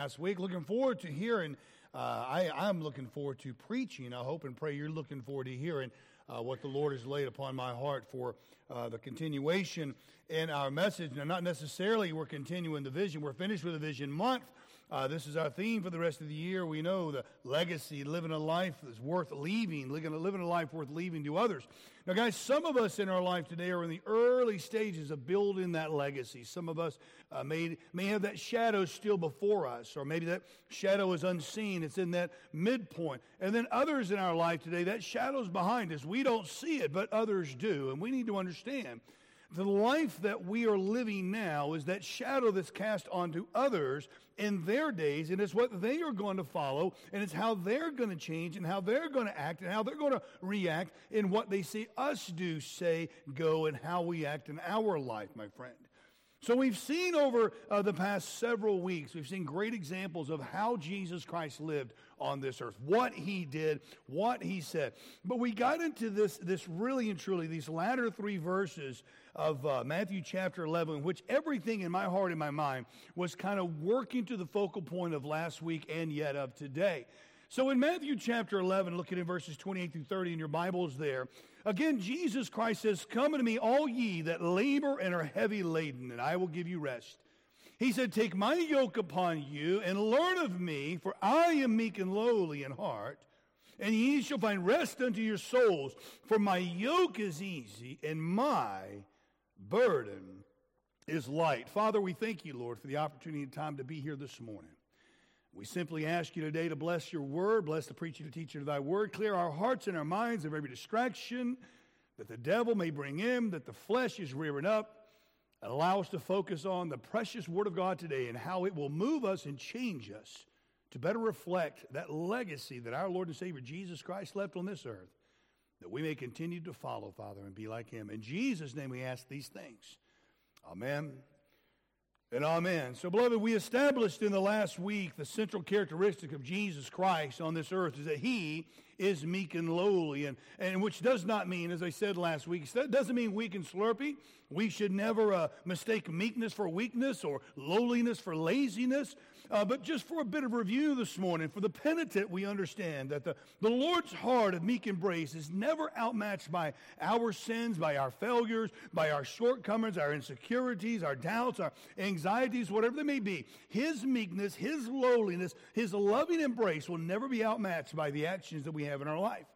last week. Looking forward to hearing. Uh, I, I'm looking forward to preaching. I hope and pray you're looking forward to hearing uh, what the Lord has laid upon my heart for uh, the continuation in our message. Now, not necessarily we're continuing the vision. We're finished with the vision month. Uh, this is our theme for the rest of the year. We know the legacy, living a life that's worth leaving, living a, life worth leaving to others. Now, guys, some of us in our life today are in the early stages of building that legacy. Some of us uh, may, may have that shadow still before us, or maybe that shadow is unseen. It's in that midpoint. And then others in our life today, that shadow's behind us. We don't see it, but others do. And we need to understand the life that we are living now is that shadow that's cast onto others in their days, and it's what they are going to follow, and it's how they're going to change, and how they're going to act, and how they're going to react in what they see us do, say, go, and how we act in our life, my friend. So we've seen over uh, the past several weeks, we've seen great examples of how Jesus Christ lived on this earth, what he did, what he said. But we got into this, this really and truly, these latter three verses of uh, Matthew chapter 11, which everything in my heart and my mind was kind of working to the focal point of last week and yet of today. So in Matthew chapter 11, looking at verses 28 through 30 in your Bibles there, again, Jesus Christ says, Come unto me, all ye that labor and are heavy laden, and I will give you rest. He said, Take my yoke upon you and learn of me, for I am meek and lowly in heart, and ye shall find rest unto your souls. For my yoke is easy and my burden is light. Father, we thank you, Lord, for the opportunity and time to be here this morning. We simply ask you today to bless your word, bless the preacher, the teacher of thy word, clear our hearts and our minds of every distraction that the devil may bring in, that the flesh is rearing up, and allow us to focus on the precious word of God today and how it will move us and change us to better reflect that legacy that our Lord and Savior Jesus Christ left on this earth, that we may continue to follow, Father, and be like him. In Jesus' name we ask these things. Amen and amen. So, beloved, we established in the last week the central characteristic of Jesus Christ on this earth is that he is meek and lowly, and, and which does not mean, as I said last week, that doesn't mean weak and slurpy. We should never uh, mistake meekness for weakness or lowliness for laziness. Uh, but just for a bit of review this morning, for the penitent, we understand that the, the Lord's heart of meek embrace is never outmatched by our sins, by our failures, by our shortcomings, our insecurities, our doubts, our anxieties, whatever they may be. His meekness, His lowliness, His loving embrace will never be outmatched by the actions that we have in our life.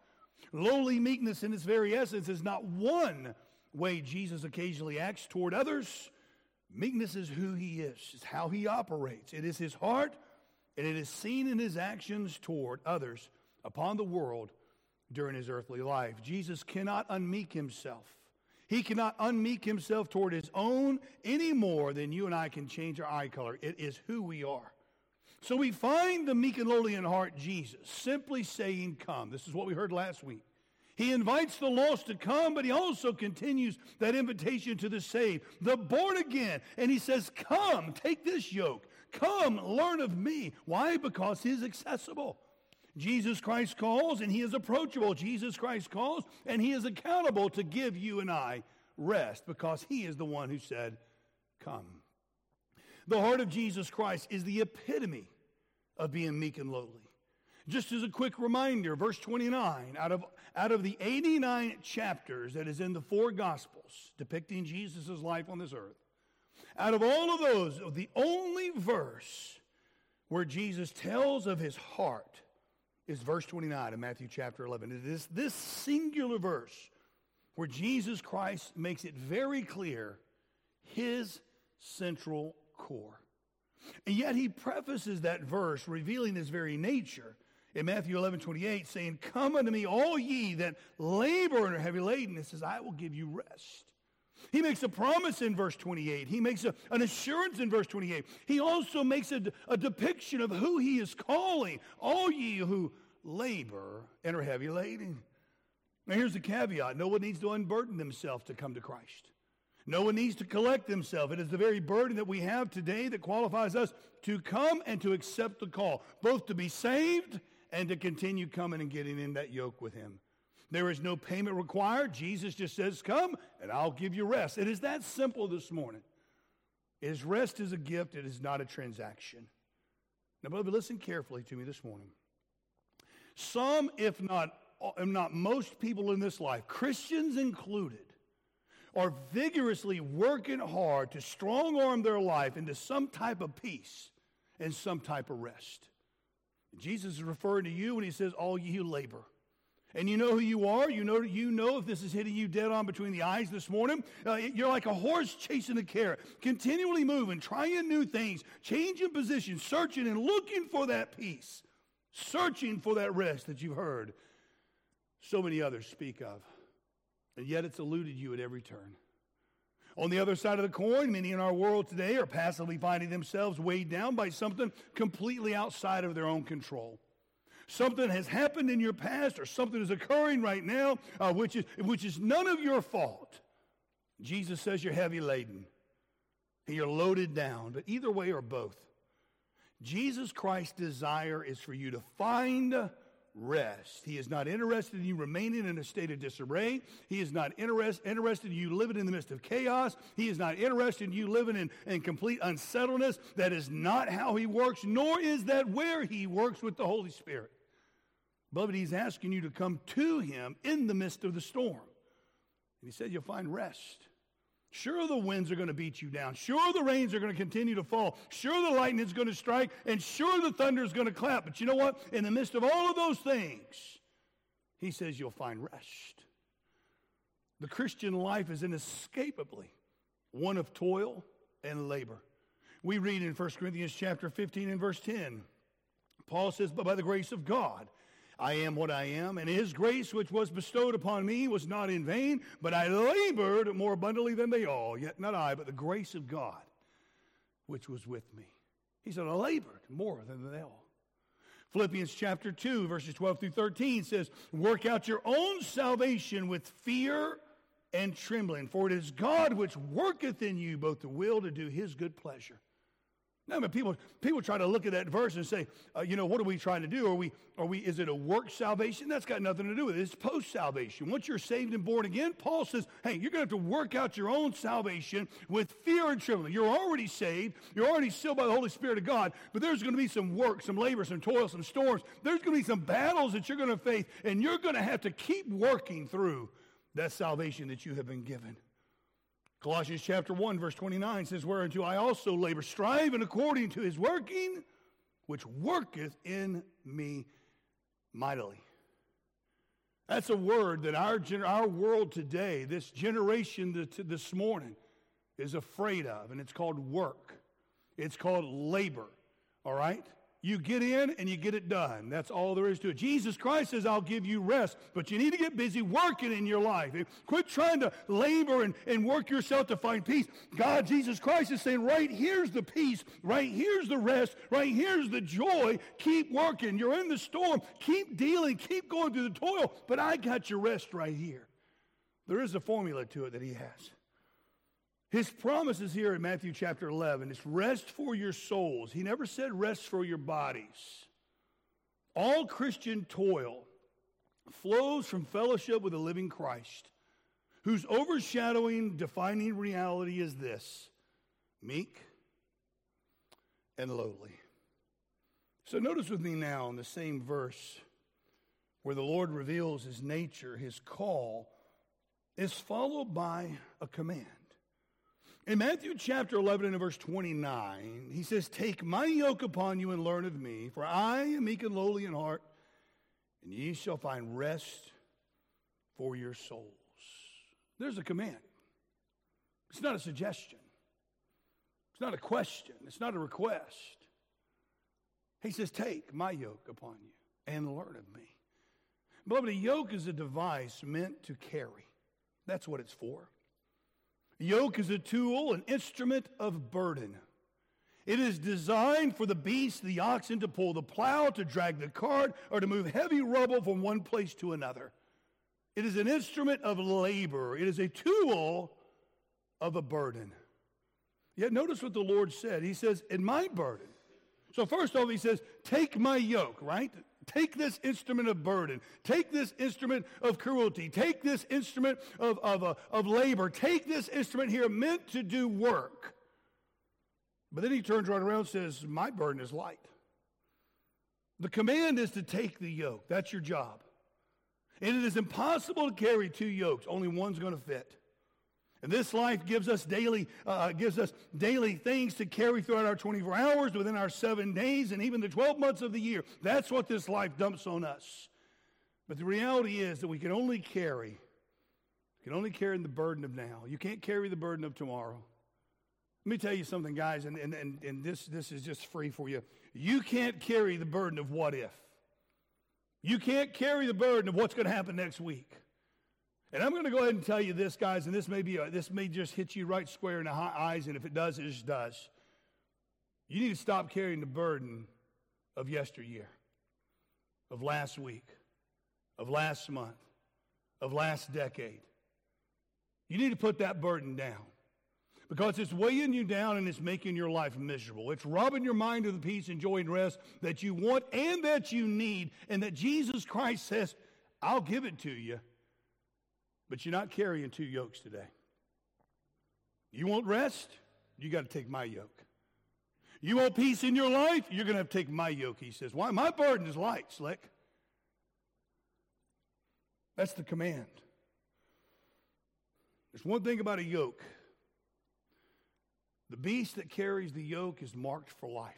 Lowly meekness in its very essence is not one way Jesus occasionally acts toward others Meekness is who he is, it's how he operates. It is his heart, and it is seen in his actions toward others upon the world during his earthly life. Jesus cannot unmeek himself. He cannot unmeek himself toward his own any more than you and I can change our eye color. It is who we are. So we find the meek and lowly in heart Jesus simply saying, Come. This is what we heard last week. He invites the lost to come, but he also continues that invitation to the saved, the born again. And he says, Come, take this yoke. Come, learn of me. Why? Because he is accessible. Jesus Christ calls and he is approachable. Jesus Christ calls and he is accountable to give you and I rest because he is the one who said, Come. The heart of Jesus Christ is the epitome of being meek and lowly. Just as a quick reminder, verse 29, out of, out of the 89 chapters that is in the four Gospels depicting Jesus' life on this earth, out of all of those, the only verse where Jesus tells of his heart is verse 29 of Matthew chapter 11. It is this singular verse where Jesus Christ makes it very clear his central core. And yet he prefaces that verse, revealing his very nature, in Matthew 11, 28, saying, Come unto me, all ye that labor and are heavy laden. It says, I will give you rest. He makes a promise in verse 28. He makes a, an assurance in verse 28. He also makes a, a depiction of who he is calling. All ye who labor and are heavy laden. Now, here's the caveat no one needs to unburden themselves to come to Christ. No one needs to collect themselves. It is the very burden that we have today that qualifies us to come and to accept the call, both to be saved and to continue coming and getting in that yoke with him. There is no payment required. Jesus just says, Come and I'll give you rest. It is that simple this morning. His rest is a gift, it is not a transaction. Now, beloved, listen carefully to me this morning. Some, if not, if not most people in this life, Christians included, are vigorously working hard to strong arm their life into some type of peace and some type of rest. Jesus is referring to you when he says, All you labor. And you know who you are. You know, you know if this is hitting you dead on between the eyes this morning. Uh, you're like a horse chasing a carrot, continually moving, trying new things, changing positions, searching and looking for that peace, searching for that rest that you've heard so many others speak of. And yet it's eluded you at every turn. On the other side of the coin, many in our world today are passively finding themselves weighed down by something completely outside of their own control. Something has happened in your past or something is occurring right now, uh, which, is, which is none of your fault. Jesus says you're heavy laden and you're loaded down, but either way or both. Jesus Christ's desire is for you to find rest. He is not interested in you remaining in a state of disarray. He is not interest, interested in you living in the midst of chaos. He is not interested in you living in, in complete unsettledness. That is not how He works, nor is that where He works with the Holy Spirit. Beloved, He's asking you to come to Him in the midst of the storm. And He said, You'll find rest. Sure, the winds are going to beat you down. Sure, the rains are going to continue to fall. Sure, the lightning is going to strike. And sure, the thunder is going to clap. But you know what? In the midst of all of those things, he says you'll find rest. The Christian life is inescapably one of toil and labor. We read in 1 Corinthians chapter 15 and verse 10. Paul says, But by the grace of God, I am what I am, and his grace which was bestowed upon me was not in vain, but I labored more abundantly than they all, yet not I, but the grace of God which was with me. He said, I labored more than they all. Philippians chapter 2, verses 12 through 13 says, Work out your own salvation with fear and trembling, for it is God which worketh in you both the will to do his good pleasure. No, but people, people try to look at that verse and say, uh, you know, what are we trying to do? Are we, are we, is it a work salvation? That's got nothing to do with it. It's post salvation. Once you're saved and born again, Paul says, hey, you're going to have to work out your own salvation with fear and trembling. You're already saved. You're already sealed by the Holy Spirit of God, but there's going to be some work, some labor, some toil, some storms. There's going to be some battles that you're going to face, and you're going to have to keep working through that salvation that you have been given. Colossians chapter 1, verse 29 says, Whereunto I also labor, striving according to his working, which worketh in me mightily. That's a word that our, our world today, this generation this morning, is afraid of, and it's called work. It's called labor, all right? You get in and you get it done. That's all there is to it. Jesus Christ says, I'll give you rest, but you need to get busy working in your life. Quit trying to labor and, and work yourself to find peace. God, Jesus Christ is saying, right here's the peace, right here's the rest, right here's the joy. Keep working. You're in the storm. Keep dealing, keep going through the toil, but I got your rest right here. There is a formula to it that he has. His promises here in Matthew chapter 11 is rest for your souls. He never said rest for your bodies. All Christian toil flows from fellowship with the living Christ, whose overshadowing, defining reality is this meek and lowly. So notice with me now in the same verse where the Lord reveals his nature, his call, is followed by a command. In Matthew chapter 11 and verse 29, he says, Take my yoke upon you and learn of me, for I am meek and lowly in heart, and ye shall find rest for your souls. There's a command. It's not a suggestion. It's not a question. It's not a request. He says, Take my yoke upon you and learn of me. Beloved, a yoke is a device meant to carry. That's what it's for. Yoke is a tool, an instrument of burden. It is designed for the beast, the oxen, to pull the plow, to drag the cart, or to move heavy rubble from one place to another. It is an instrument of labor. It is a tool of a burden. Yet notice what the Lord said. He says, In my burden. So, first off, he says, Take my yoke, right? Take this instrument of burden. Take this instrument of cruelty. Take this instrument of, of, uh, of labor. Take this instrument here meant to do work. But then he turns right around and says, My burden is light. The command is to take the yoke. That's your job. And it is impossible to carry two yokes. Only one's going to fit. And this life gives us daily, uh, gives us daily things to carry throughout our 24 hours, within our seven days, and even the 12 months of the year. That's what this life dumps on us. But the reality is that we can only carry, can only carry the burden of now. You can't carry the burden of tomorrow. Let me tell you something, guys, and, and, and, and this, this is just free for you. You can't carry the burden of what if. You can't carry the burden of what's going to happen next week. And I'm going to go ahead and tell you this, guys, and this may be a, this may just hit you right square in the eyes, and if it does, it just does. You need to stop carrying the burden of yesteryear, of last week, of last month, of last decade. You need to put that burden down because it's weighing you down and it's making your life miserable. It's robbing your mind of the peace and joy and rest that you want and that you need, and that Jesus Christ says, I'll give it to you but you're not carrying two yokes today. You want rest? You got to take my yoke. You want peace in your life? You're going to have to take my yoke, he says. Why? My burden is light, Slick. That's the command. There's one thing about a yoke the beast that carries the yoke is marked for life.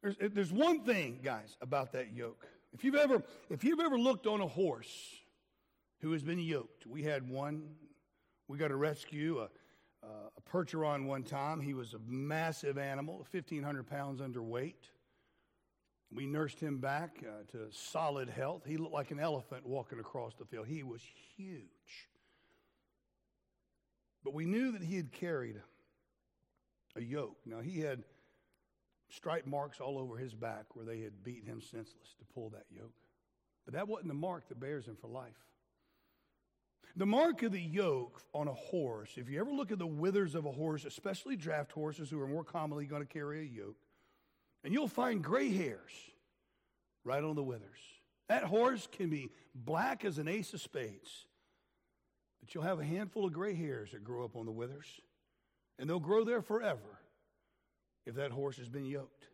There's, there's one thing, guys, about that yoke. If you've ever, if you've ever looked on a horse who has been yoked. We had one, we got to rescue a, a percheron one time. He was a massive animal, 1,500 pounds underweight. We nursed him back uh, to solid health. He looked like an elephant walking across the field. He was huge. But we knew that he had carried a yoke. Now, he had stripe marks all over his back where they had beaten him senseless to pull that yoke. But that wasn't the mark that bears him for life. The mark of the yoke on a horse, if you ever look at the withers of a horse, especially draft horses who are more commonly going to carry a yoke, and you'll find gray hairs right on the withers. That horse can be black as an ace of spades, but you'll have a handful of gray hairs that grow up on the withers, and they'll grow there forever if that horse has been yoked.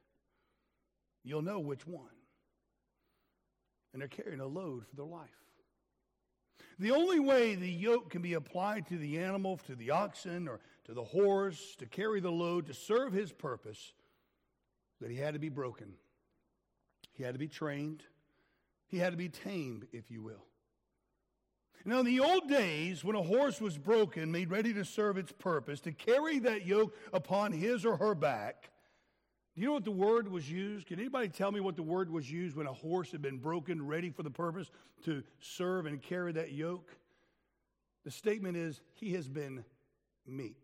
You'll know which one. And they're carrying a load for their life. The only way the yoke can be applied to the animal, to the oxen, or to the horse to carry the load to serve his purpose, that he had to be broken. He had to be trained. He had to be tamed, if you will. Now, in the old days, when a horse was broken, made ready to serve its purpose, to carry that yoke upon his or her back, do you know what the word was used? Can anybody tell me what the word was used when a horse had been broken, ready for the purpose to serve and carry that yoke? The statement is, He has been meeked.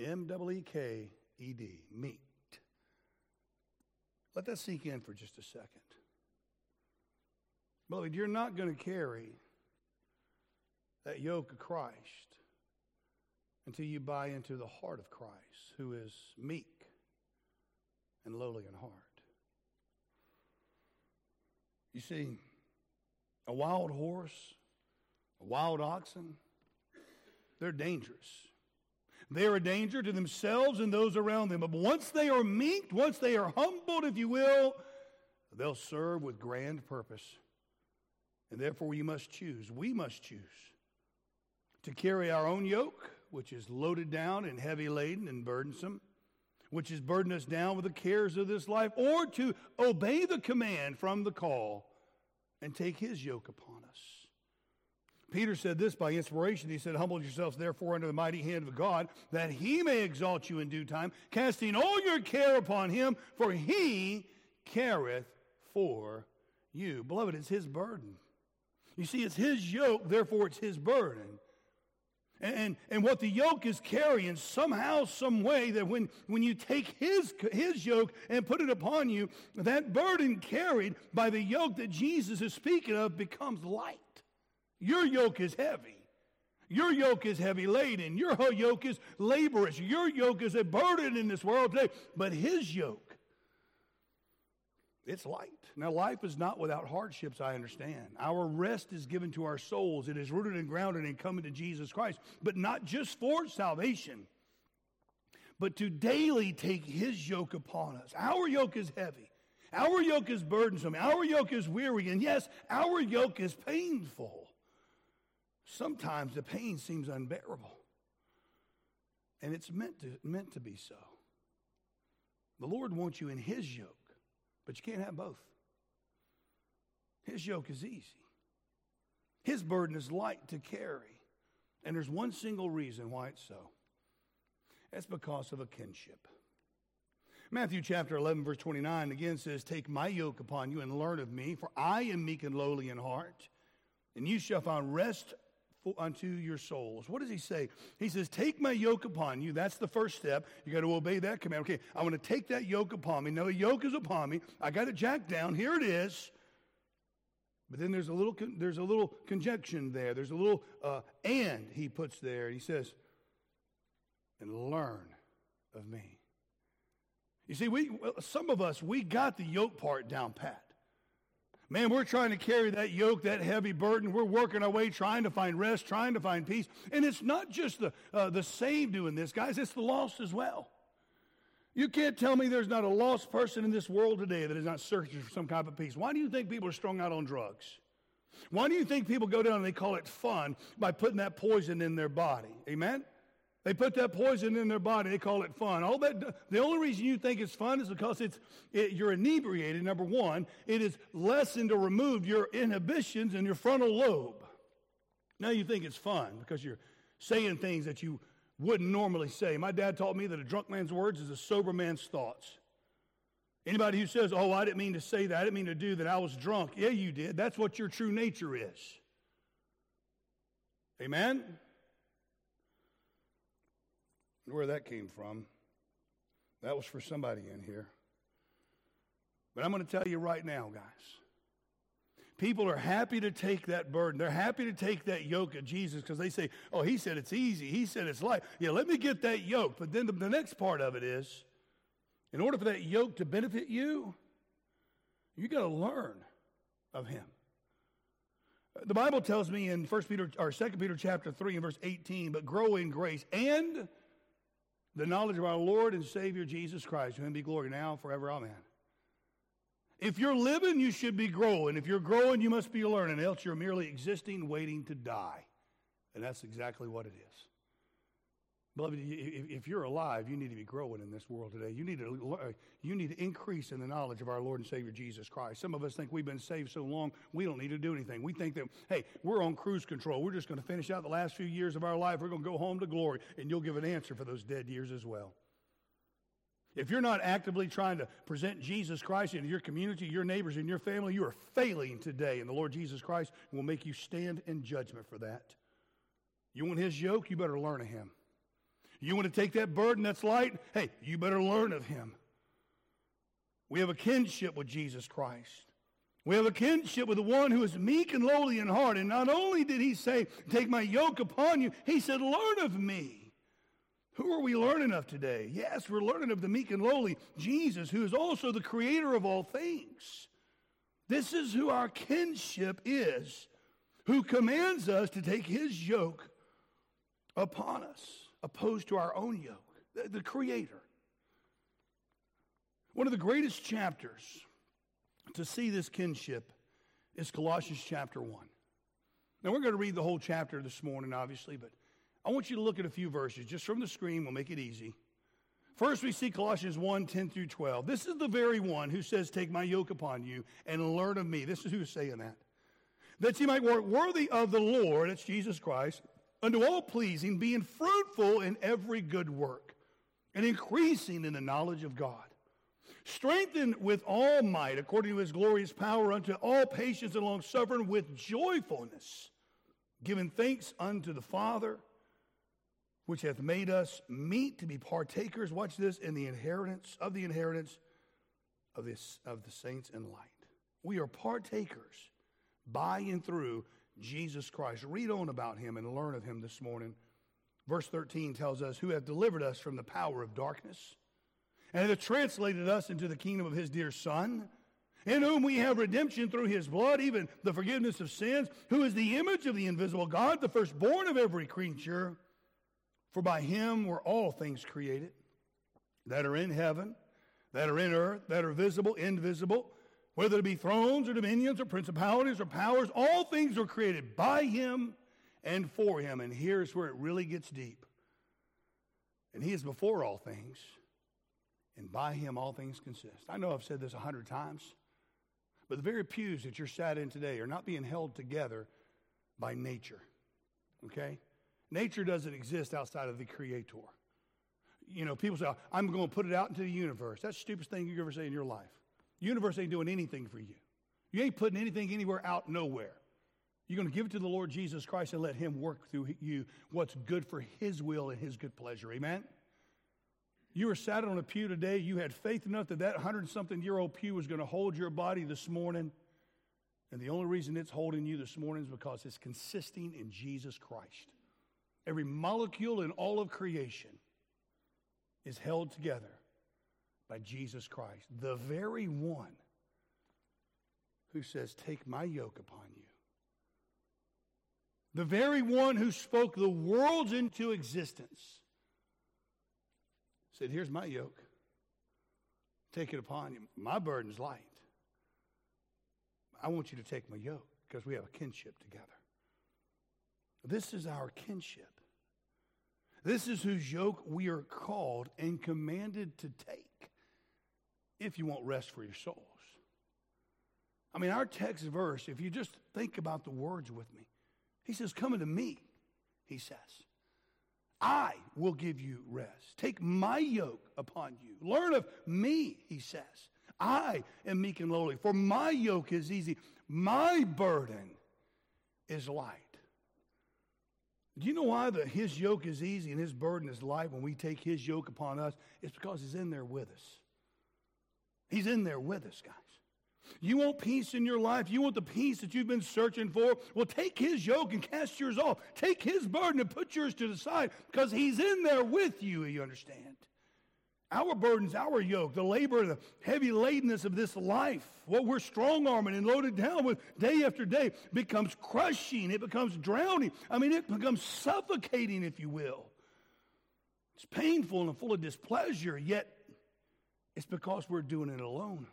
M W E K E D, meeked. Let that sink in for just a second. Beloved, you're not going to carry that yoke of Christ until you buy into the heart of Christ, who is meek and lowly in heart. You see, a wild horse, a wild oxen, they're dangerous. They're a danger to themselves and those around them. But once they are meek, once they are humbled, if you will, they'll serve with grand purpose. And therefore, we must choose. We must choose to carry our own yoke, which is loaded down and heavy laden and burdensome which has burdened us down with the cares of this life, or to obey the command from the call and take his yoke upon us. Peter said this by inspiration. He said, Humble yourselves therefore under the mighty hand of God, that he may exalt you in due time, casting all your care upon him, for he careth for you. Beloved, it's his burden. You see, it's his yoke, therefore it's his burden. And, and what the yoke is carrying, somehow, some way, that when, when you take his, his yoke and put it upon you, that burden carried by the yoke that Jesus is speaking of becomes light. Your yoke is heavy. Your yoke is heavy laden. Your yoke is laborious. Your yoke is a burden in this world today. But his yoke, it's light. Now, life is not without hardships, I understand. Our rest is given to our souls, it is rooted and grounded in coming to Jesus Christ, but not just for salvation, but to daily take his yoke upon us. Our yoke is heavy. Our yoke is burdensome. Our yoke is weary. And yes, our yoke is painful. Sometimes the pain seems unbearable. And it's meant to, meant to be so. The Lord wants you in his yoke, but you can't have both. His yoke is easy. His burden is light to carry. And there's one single reason why it's so. It's because of a kinship. Matthew chapter 11, verse 29 again says, Take my yoke upon you and learn of me, for I am meek and lowly in heart, and you shall find rest unto your souls. What does he say? He says, Take my yoke upon you. That's the first step. You got to obey that command. Okay, I want to take that yoke upon me. No, a yoke is upon me. I got it jacked down. Here it is. But then there's a little, there's a little conjunction there. There's a little uh, and he puts there. And He says, and learn of me. You see, we, some of us, we got the yoke part down pat. Man, we're trying to carry that yoke, that heavy burden. We're working our way, trying to find rest, trying to find peace. And it's not just the, uh, the saved doing this, guys, it's the lost as well. You can't tell me there's not a lost person in this world today that is not searching for some kind of peace. Why do you think people are strung out on drugs? Why do you think people go down and they call it fun by putting that poison in their body? Amen? They put that poison in their body. They call it fun. All that. The only reason you think it's fun is because it's it, you're inebriated. Number one, it is lessened or removed your inhibitions in your frontal lobe. Now you think it's fun because you're saying things that you wouldn't normally say. My dad taught me that a drunk man's words is a sober man's thoughts. Anybody who says, "Oh, I didn't mean to say that. I didn't mean to do that. I was drunk." Yeah, you did. That's what your true nature is. Amen where that came from. That was for somebody in here. But I'm going to tell you right now, guys. People are happy to take that burden. They're happy to take that yoke of Jesus because they say, oh, he said it's easy. He said it's light. Yeah, let me get that yoke. But then the, the next part of it is in order for that yoke to benefit you, you got to learn of him. The Bible tells me in 1 Peter or 2 Peter chapter 3 and verse 18, but grow in grace and the knowledge of our Lord and Savior Jesus Christ. To him be glory now and forever. Amen. If you're living, you should be growing. If you're growing, you must be learning, else you're merely existing, waiting to die. And that's exactly what it is. Beloved, if you're alive, you need to be growing in this world today. You need to, uh, you need to increase in the knowledge of our Lord and Savior Jesus Christ. Some of us think we've been saved so long, we don't need to do anything. We think that, hey, we're on cruise control. We're just going to finish out the last few years of our life. We're going to go home to glory, and you'll give an answer for those dead years as well. If you're not actively trying to present Jesus Christ into your community, your neighbors, and your family, you are failing today, and the Lord Jesus Christ will make you stand in judgment for that. You want his yoke? You better learn of him. You want to take that burden that's light? Hey, you better learn of him. We have a kinship with Jesus Christ. We have a kinship with the one who is meek and lowly in heart. And not only did he say, Take my yoke upon you, he said, Learn of me. Who are we learning of today? Yes, we're learning of the meek and lowly Jesus, who is also the creator of all things. This is who our kinship is, who commands us to take his yoke upon us opposed to our own yoke, the, the Creator. One of the greatest chapters to see this kinship is Colossians chapter 1. Now, we're going to read the whole chapter this morning, obviously, but I want you to look at a few verses just from the screen. We'll make it easy. First, we see Colossians 1 10 through 12. This is the very one who says, Take my yoke upon you and learn of me. This is who's saying that. That you might work worthy of the Lord, that's Jesus Christ, unto all pleasing, being fruitful in every good work, and increasing in the knowledge of God. Strengthened with all might, according to his glorious power, unto all patience and long suffering with joyfulness, giving thanks unto the Father, which hath made us meet to be partakers, watch this, in the inheritance of the inheritance of, this, of the saints in light. We are partakers by and through Jesus Christ. Read on about him and learn of him this morning. Verse 13 tells us, Who hath delivered us from the power of darkness and hath translated us into the kingdom of his dear Son, in whom we have redemption through his blood, even the forgiveness of sins, who is the image of the invisible God, the firstborn of every creature. For by him were all things created, that are in heaven, that are in earth, that are visible, invisible, whether it be thrones or dominions or principalities or powers, all things were created by him and for him. And here's where it really gets deep. And he is before all things, and by him all things consist. I know I've said this a hundred times, but the very pews that you're sat in today are not being held together by nature. Okay? Nature doesn't exist outside of the Creator. You know, people say, I'm going to put it out into the universe. That's the stupidest thing you ever say in your life. Universe ain't doing anything for you. You ain't putting anything anywhere out nowhere. You're going to give it to the Lord Jesus Christ and let Him work through you what's good for His will and His good pleasure. Amen? You were sat on a pew today. You had faith enough that that hundred something year old pew was going to hold your body this morning. And the only reason it's holding you this morning is because it's consisting in Jesus Christ. Every molecule in all of creation is held together by Jesus Christ, the very one who says, Take my yoke upon you. The very one who spoke the worlds into existence said, Here's my yoke. Take it upon you. My burden's light. I want you to take my yoke because we have a kinship together. This is our kinship. This is whose yoke we are called and commanded to take if you want rest for your souls. I mean, our text verse, if you just think about the words with me, he says, Come unto me, he says. I will give you rest. Take my yoke upon you. Learn of me, he says. I am meek and lowly, for my yoke is easy, my burden is light. Do you know why the, his yoke is easy and his burden is light when we take his yoke upon us? It's because he's in there with us. He's in there with us, guys. You want peace in your life? You want the peace that you've been searching for? Well, take his yoke and cast yours off. Take his burden and put yours to the side because he's in there with you, you understand? Our burdens, our yoke, the labor, the heavy ladenness of this life, what we're strong arming and loaded down with day after day becomes crushing. It becomes drowning. I mean, it becomes suffocating, if you will. It's painful and full of displeasure, yet it's because we're doing it alone.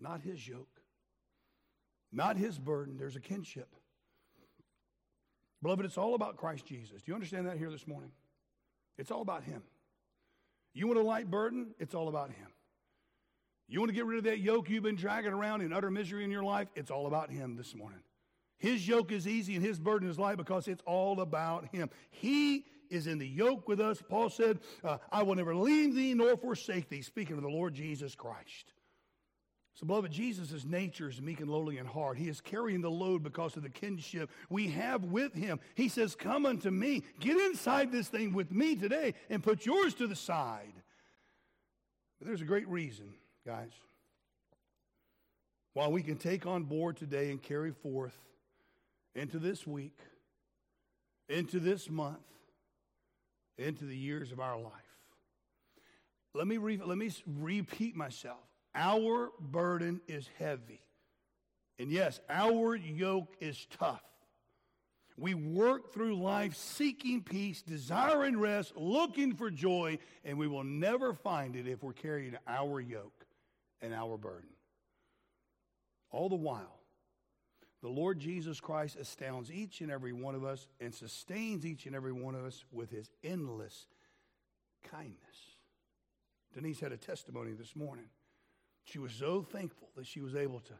Not his yoke, not his burden. There's a kinship. Beloved, it's all about Christ Jesus. Do you understand that here this morning? It's all about him. You want a light burden? It's all about Him. You want to get rid of that yoke you've been dragging around in utter misery in your life? It's all about Him this morning. His yoke is easy and His burden is light because it's all about Him. He is in the yoke with us. Paul said, uh, I will never leave thee nor forsake thee, speaking of the Lord Jesus Christ. So, beloved, Jesus' nature is meek and lowly in heart. He is carrying the load because of the kinship we have with him. He says, Come unto me. Get inside this thing with me today and put yours to the side. But there's a great reason, guys. why we can take on board today and carry forth into this week, into this month, into the years of our life. Let me, re- let me repeat myself. Our burden is heavy. And yes, our yoke is tough. We work through life seeking peace, desiring rest, looking for joy, and we will never find it if we're carrying our yoke and our burden. All the while, the Lord Jesus Christ astounds each and every one of us and sustains each and every one of us with his endless kindness. Denise had a testimony this morning. She was so thankful that she was able to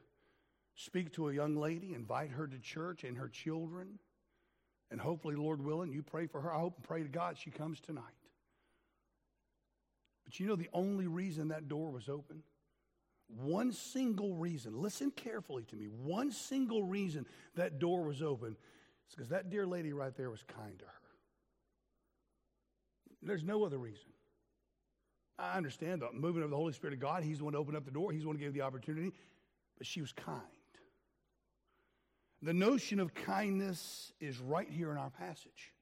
speak to a young lady, invite her to church and her children. And hopefully, Lord willing, you pray for her. I hope and pray to God she comes tonight. But you know the only reason that door was open? One single reason. Listen carefully to me. One single reason that door was open is because that dear lady right there was kind to her. There's no other reason. I understand the movement of the Holy Spirit of God. He's the one to open up the door, He's the one to give the opportunity. But she was kind. The notion of kindness is right here in our passage.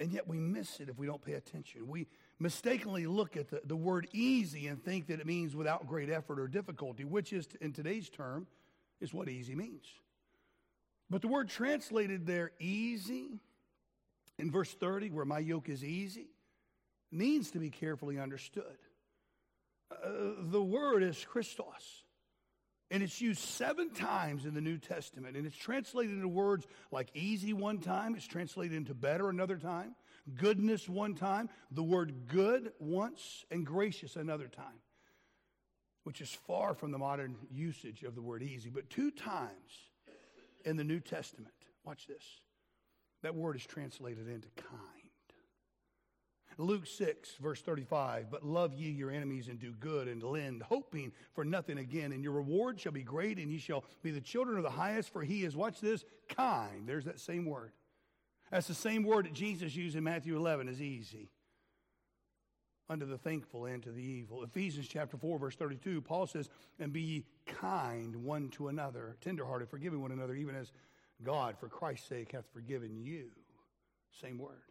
And yet we miss it if we don't pay attention. We mistakenly look at the, the word easy and think that it means without great effort or difficulty, which is, in today's term, is what easy means. But the word translated there, easy, in verse 30, where my yoke is easy, needs to be carefully understood. Uh, the word is chrestos. And it's used seven times in the New Testament. And it's translated into words like easy one time, it's translated into better another time, goodness one time, the word good once, and gracious another time, which is far from the modern usage of the word easy. But two times in the New Testament, watch this, that word is translated into kind. Luke 6, verse 35, but love ye your enemies and do good and lend, hoping for nothing again. And your reward shall be great, and ye shall be the children of the highest, for he is, watch this, kind. There's that same word. That's the same word that Jesus used in Matthew 11 as easy. Unto the thankful and to the evil. Ephesians chapter 4, verse 32, Paul says, And be ye kind one to another, tenderhearted, forgiving one another, even as God, for Christ's sake, hath forgiven you. Same word.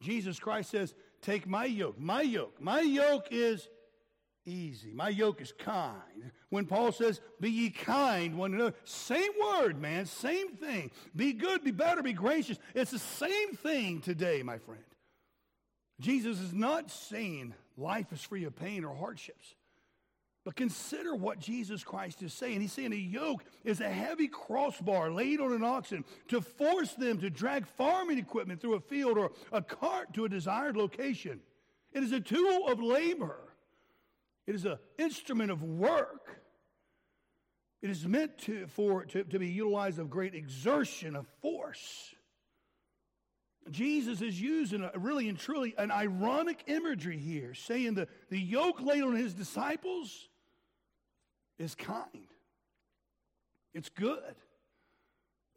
Jesus Christ says, Take my yoke. My yoke. My yoke is easy. My yoke is kind. When Paul says, Be ye kind one another, same word, man, same thing. Be good, be better, be gracious. It's the same thing today, my friend. Jesus is not saying life is free of pain or hardships. But consider what Jesus Christ is saying. He's saying a yoke is a heavy crossbar laid on an oxen to force them to drag farming equipment through a field or a cart to a desired location. It is a tool of labor, it is an instrument of work. It is meant to, for, to, to be utilized of great exertion, of force. Jesus is using a really and truly an ironic imagery here, saying the, the yoke laid on his disciples is kind. It's good.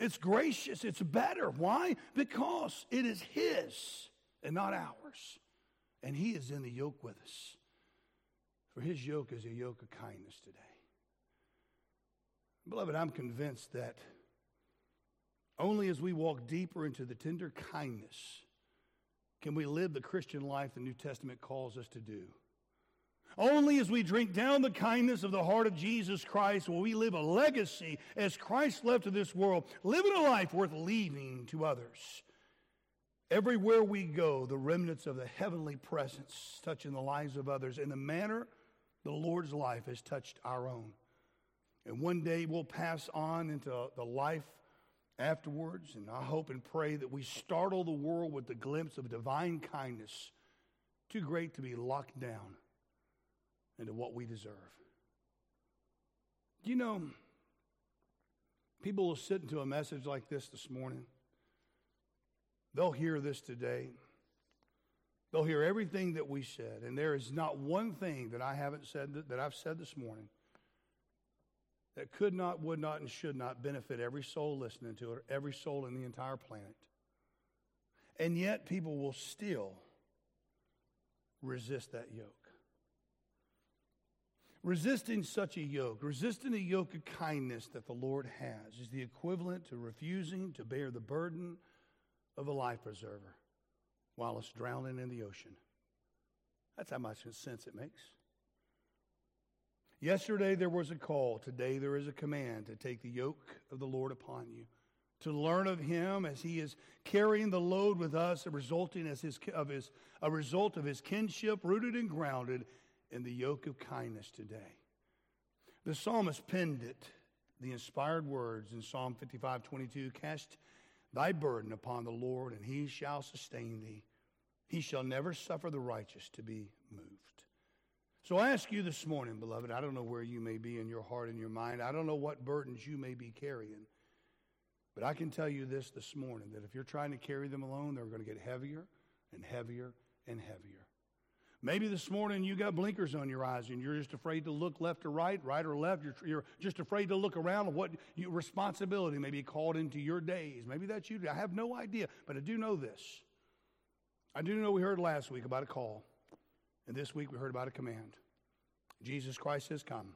It's gracious. It's better. Why? Because it is His and not ours. And He is in the yoke with us. For His yoke is a yoke of kindness today. Beloved, I'm convinced that only as we walk deeper into the tender kindness can we live the Christian life the New Testament calls us to do. Only as we drink down the kindness of the heart of Jesus Christ will we live a legacy as Christ left to this world, living a life worth leaving to others. Everywhere we go, the remnants of the heavenly presence touching the lives of others in the manner the Lord's life has touched our own. And one day we'll pass on into the life afterwards, and I hope and pray that we startle the world with the glimpse of divine kindness, too great to be locked down into what we deserve. You know, people will sit into a message like this this morning. They'll hear this today. They'll hear everything that we said, and there is not one thing that I haven't said that, that I've said this morning that could not, would not, and should not benefit every soul listening to it, every soul in the entire planet. And yet, people will still resist that yoke. Resisting such a yoke, resisting a yoke of kindness that the Lord has, is the equivalent to refusing to bear the burden of a life preserver while it's drowning in the ocean. That's how much sense it makes. Yesterday there was a call. Today there is a command to take the yoke of the Lord upon you, to learn of Him as He is carrying the load with us, resulting as his, of his, a result of His kinship, rooted and grounded in the yoke of kindness today. The psalmist penned it, the inspired words in Psalm 55 22 Cast thy burden upon the Lord, and he shall sustain thee. He shall never suffer the righteous to be moved. So I ask you this morning, beloved, I don't know where you may be in your heart and your mind. I don't know what burdens you may be carrying. But I can tell you this this morning that if you're trying to carry them alone, they're going to get heavier and heavier and heavier. Maybe this morning you got blinkers on your eyes and you're just afraid to look left or right, right or left. You're, you're just afraid to look around what you, responsibility may be called into your days. Maybe that's you. I have no idea, but I do know this. I do know we heard last week about a call, and this week we heard about a command. Jesus Christ says, Come.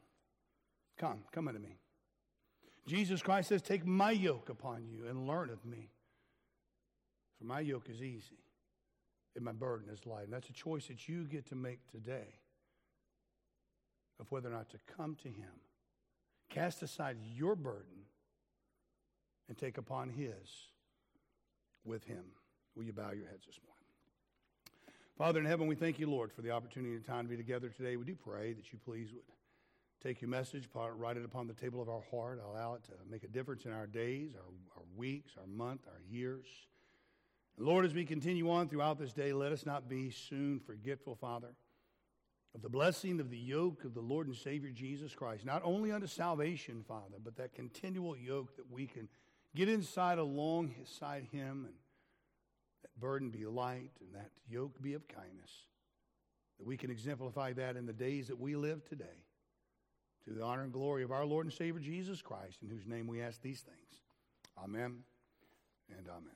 Come, come unto me. Jesus Christ says, Take my yoke upon you and learn of me. For my yoke is easy and my burden is light. And that's a choice that you get to make today of whether or not to come to Him. Cast aside your burden and take upon His with Him. Will you bow your heads this morning? Father in heaven, we thank you, Lord, for the opportunity and time to be together today. We do pray that you please would take your message, write it upon the table of our heart, allow it to make a difference in our days, our, our weeks, our month, our years. Lord, as we continue on throughout this day, let us not be soon forgetful, Father, of the blessing of the yoke of the Lord and Savior Jesus Christ, not only unto salvation, Father, but that continual yoke that we can get inside alongside Him and that burden be light and that yoke be of kindness. That we can exemplify that in the days that we live today. To the honor and glory of our Lord and Savior Jesus Christ, in whose name we ask these things. Amen and amen.